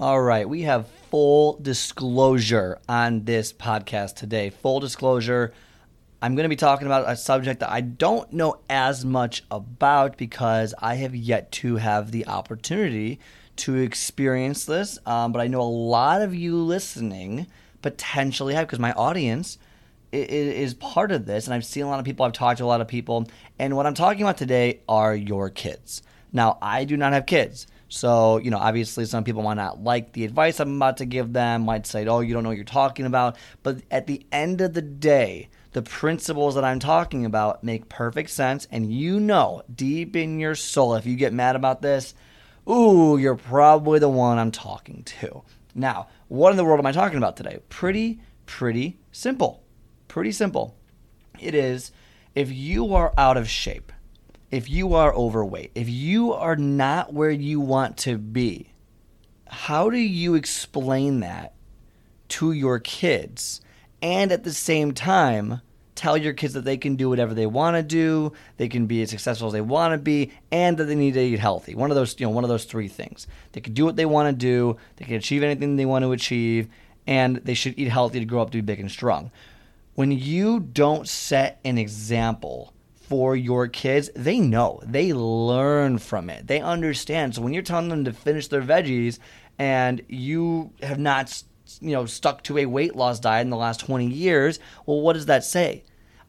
All right, we have full disclosure on this podcast today. Full disclosure, I'm going to be talking about a subject that I don't know as much about because I have yet to have the opportunity to experience this. Um, but I know a lot of you listening potentially have because my audience is part of this, and I've seen a lot of people. I've talked to a lot of people, and what I'm talking about today are your kids. Now, I do not have kids. So, you know, obviously some people might not like the advice I'm about to give them, might say, oh, you don't know what you're talking about. But at the end of the day, the principles that I'm talking about make perfect sense. And you know, deep in your soul, if you get mad about this, ooh, you're probably the one I'm talking to. Now, what in the world am I talking about today? Pretty, pretty simple. Pretty simple. It is if you are out of shape, if you are overweight, if you are not where you want to be, how do you explain that to your kids? And at the same time, tell your kids that they can do whatever they want to do, they can be as successful as they want to be, and that they need to eat healthy. One of those, you know, one of those three things. They can do what they want to do, they can achieve anything they want to achieve, and they should eat healthy to grow up to be big and strong. When you don't set an example for your kids, they know, they learn from it, they understand. So when you're telling them to finish their veggies and you have not, you know, stuck to a weight loss diet in the last 20 years, well, what does that say?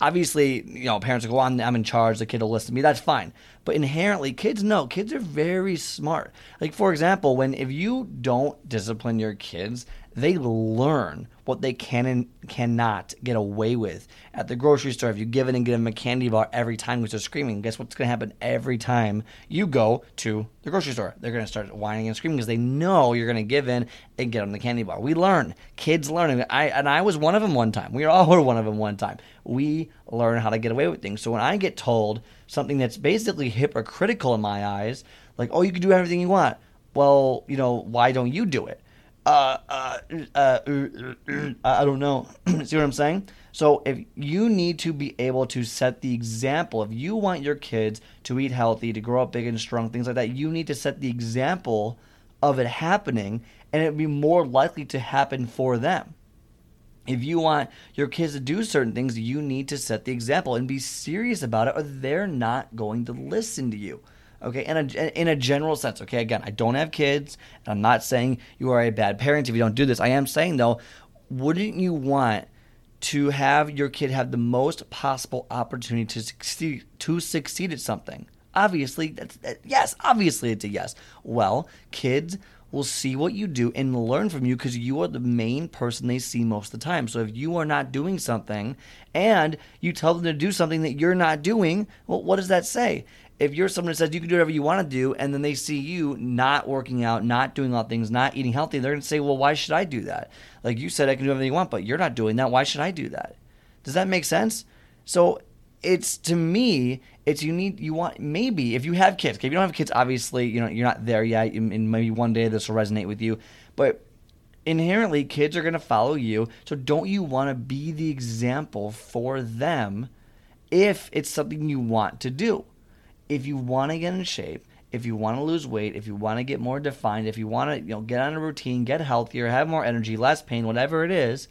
Obviously, you know, parents go on, I'm in charge, the kid will listen to me, that's fine. But inherently, kids know, kids are very smart. Like, for example, when if you don't discipline your kids, they learn what they can and cannot get away with at the grocery store. If you give it and give them a candy bar every time because they're screaming, guess what's going to happen every time you go to the grocery store? They're going to start whining and screaming because they know you're going to give in and get them the candy bar. We learn. Kids learn. I, and I was one of them one time. We all were one of them one time. We learn how to get away with things. So when I get told something that's basically hypocritical in my eyes, like, oh, you can do everything you want. Well, you know, why don't you do it? Uh, uh, uh, I don't know. See what I'm saying? So if you need to be able to set the example, if you want your kids to eat healthy, to grow up big and strong, things like that, you need to set the example of it happening, and it'd be more likely to happen for them. If you want your kids to do certain things, you need to set the example and be serious about it, or they're not going to listen to you. Okay, in a, in a general sense. Okay, again, I don't have kids. And I'm not saying you are a bad parent if you don't do this. I am saying though, wouldn't you want to have your kid have the most possible opportunity to succeed to succeed at something? Obviously, that's that, yes. Obviously, it's a yes. Well, kids will see what you do and learn from you because you are the main person they see most of the time. So if you are not doing something and you tell them to do something that you're not doing, well, what does that say? If you're someone that says you can do whatever you want to do, and then they see you not working out, not doing all things, not eating healthy, they're going to say, well, why should I do that? Like you said, I can do everything you want, but you're not doing that. Why should I do that? Does that make sense? So it's to me, it's you need you want maybe if you have kids. Okay, if you don't have kids, obviously you know you're not there yet, and maybe one day this will resonate with you. But inherently, kids are going to follow you. So don't you want to be the example for them if it's something you want to do? If you want to get in shape, if you want to lose weight, if you want to get more defined, if you want to, you know, get on a routine, get healthier, have more energy, less pain, whatever it is,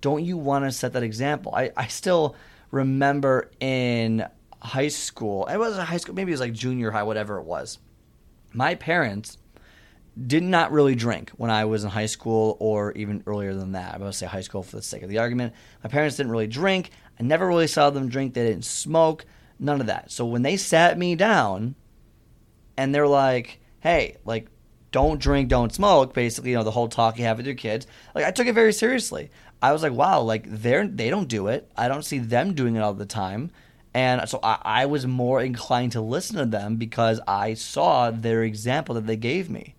don't you want to set that example? I, I still remember in high school, it was high school, maybe it was like junior high, whatever it was. My parents did not really drink when I was in high school or even earlier than that. I'm going to say high school for the sake of the argument. My parents didn't really drink. I never really saw them drink. They didn't smoke. None of that. So when they sat me down and they're like, hey, like, don't drink, don't smoke, basically, you know, the whole talk you have with your kids, like, I took it very seriously. I was like, wow, like, they're, they don't do it. I don't see them doing it all the time. And so I, I was more inclined to listen to them because I saw their example that they gave me.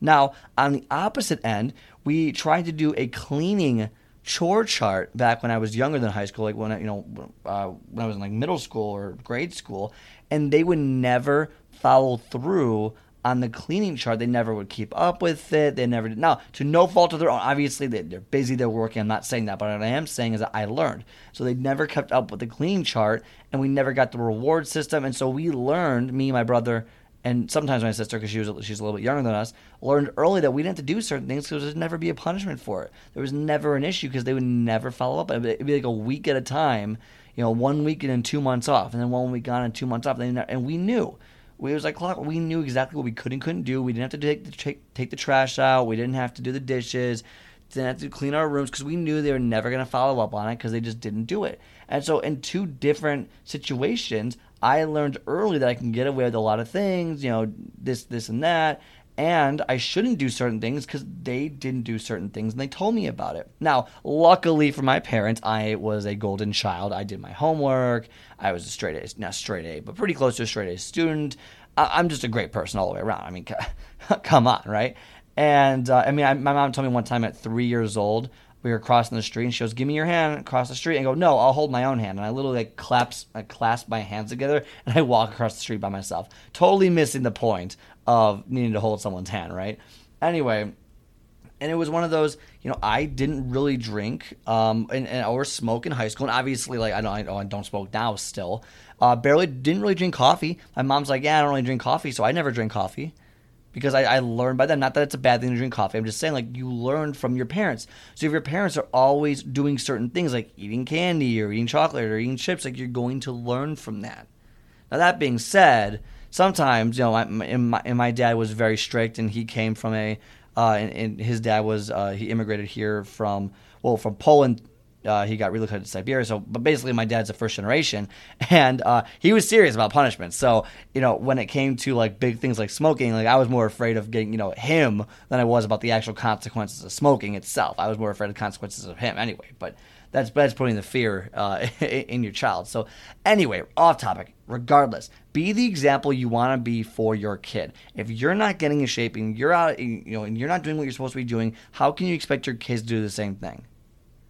Now, on the opposite end, we tried to do a cleaning chore chart back when I was younger than high school, like when I, you know, uh, when I was in like middle school or grade school, and they would never follow through on the cleaning chart. They never would keep up with it. They never did. Now, to no fault of their own, obviously they, are busy, they're working. I'm not saying that, but what I am saying is that I learned. So they never kept up with the cleaning chart, and we never got the reward system. And so we learned, me, my brother, and sometimes my sister, because she was she's a little bit younger than us, learned early that we didn't have to do certain things because there'd never be a punishment for it. There was never an issue because they would never follow up. It'd be like a week at a time, you know, one week and then two months off, and then one week on and two months off. And we knew we was like clock. We knew exactly what we could and couldn't do. We didn't have to take the take, take the trash out. We didn't have to do the dishes. Didn't have to clean our rooms because we knew they were never going to follow up on it because they just didn't do it. And so, in two different situations, I learned early that I can get away with a lot of things. You know, this, this, and that and I shouldn't do certain things because they didn't do certain things and they told me about it. Now, luckily for my parents, I was a golden child. I did my homework. I was a straight A, not straight A, but pretty close to a straight A student. I'm just a great person all the way around. I mean, come on, right? And uh, I mean, I, my mom told me one time at three years old, we were crossing the street and she goes, "Give me your hand." Across the street and I go, "No, I'll hold my own hand." And I literally like claps, I clasp my hands together and I walk across the street by myself, totally missing the point of needing to hold someone's hand, right? Anyway, and it was one of those, you know, I didn't really drink, um, and, and or smoke in high school, and obviously, like I don't, I don't smoke now still. Uh, barely didn't really drink coffee. My mom's like, yeah, I don't really drink coffee, so I never drink coffee because I, I, learned by them. Not that it's a bad thing to drink coffee. I'm just saying, like, you learn from your parents. So if your parents are always doing certain things, like eating candy or eating chocolate or eating chips, like, you're going to learn from that. Now, that being said, sometimes, you know, my, and my, my dad was very strict, and he came from a, uh, and, and, his dad was, uh, he immigrated here from, well, from Poland uh, he got relocated to Siberia. So, but basically, my dad's a first generation, and uh, he was serious about punishment. So, you know, when it came to like big things like smoking, like I was more afraid of getting, you know, him than I was about the actual consequences of smoking itself. I was more afraid of consequences of him anyway. But that's that's putting the fear uh, in your child. So, anyway, off topic. Regardless, be the example you want to be for your kid. If you're not getting in shape and you're out, you know, and you're not doing what you're supposed to be doing, how can you expect your kids to do the same thing?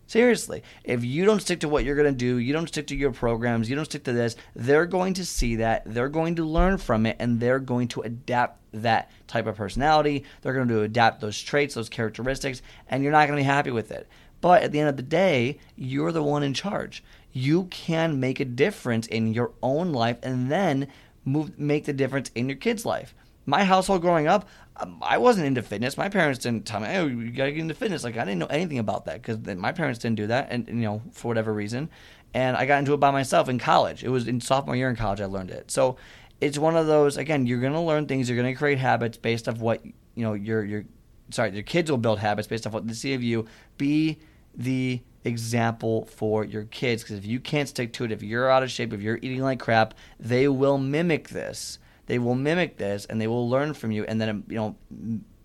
Seriously, if you don't stick to what you're going to do, you don't stick to your programs, you don't stick to this, they're going to see that, they're going to learn from it, and they're going to adapt that type of personality. They're going to adapt those traits, those characteristics, and you're not going to be happy with it. But at the end of the day, you're the one in charge. You can make a difference in your own life and then move make the difference in your kid's life my household growing up, um, I wasn't into fitness. My parents didn't tell me, "Hey, you gotta get into fitness." Like I didn't know anything about that because my parents didn't do that, and you know for whatever reason. And I got into it by myself in college. It was in sophomore year in college I learned it. So it's one of those. Again, you're gonna learn things. You're gonna create habits based off what you know. Your your sorry, your kids will build habits based off what they see of you. Be the example for your kids because if you can't stick to it, if you're out of shape, if you're eating like crap, they will mimic this they will mimic this and they will learn from you. And then, you know,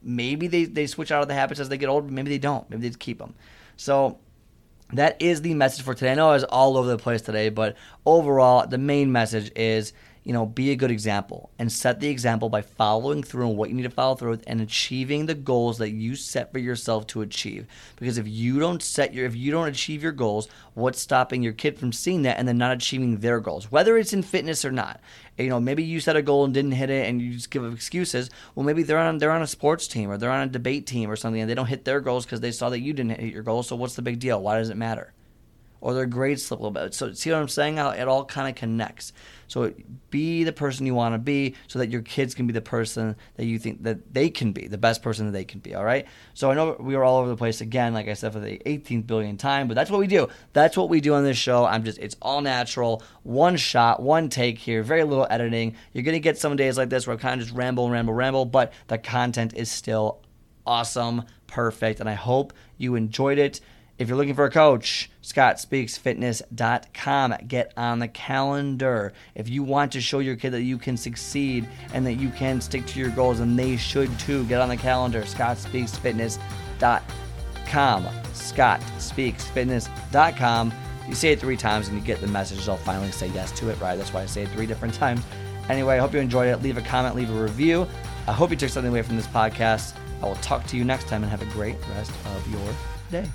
maybe they, they switch out of the habits as they get older. Maybe they don't. Maybe they keep them. So that is the message for today. I know I was all over the place today, but overall, the main message is you know, be a good example and set the example by following through on what you need to follow through with and achieving the goals that you set for yourself to achieve. Because if you don't set your, if you don't achieve your goals, what's stopping your kid from seeing that and then not achieving their goals, whether it's in fitness or not? You know, maybe you set a goal and didn't hit it, and you just give excuses. Well, maybe they're on they're on a sports team or they're on a debate team or something, and they don't hit their goals because they saw that you didn't hit your goals. So what's the big deal? Why does it matter? Or their grades slip a little bit. So see what I'm saying? How it all kind of connects. So be the person you want to be, so that your kids can be the person that you think that they can be, the best person that they can be. All right. So I know we are all over the place again, like I said for the 18th billion time, but that's what we do. That's what we do on this show. I'm just it's all natural, one shot, one take here, very little editing. You're gonna get some days like this where I kind of just ramble ramble, ramble, but the content is still awesome, perfect, and I hope you enjoyed it. If you're looking for a coach, scottspeaksfitness.com. Get on the calendar. If you want to show your kid that you can succeed and that you can stick to your goals, and they should too, get on the calendar. scottspeaksfitness.com. scottspeaksfitness.com. You say it three times and you get the message. I'll finally say yes to it, right? That's why I say it three different times. Anyway, I hope you enjoyed it. Leave a comment, leave a review. I hope you took something away from this podcast. I will talk to you next time and have a great rest of your day.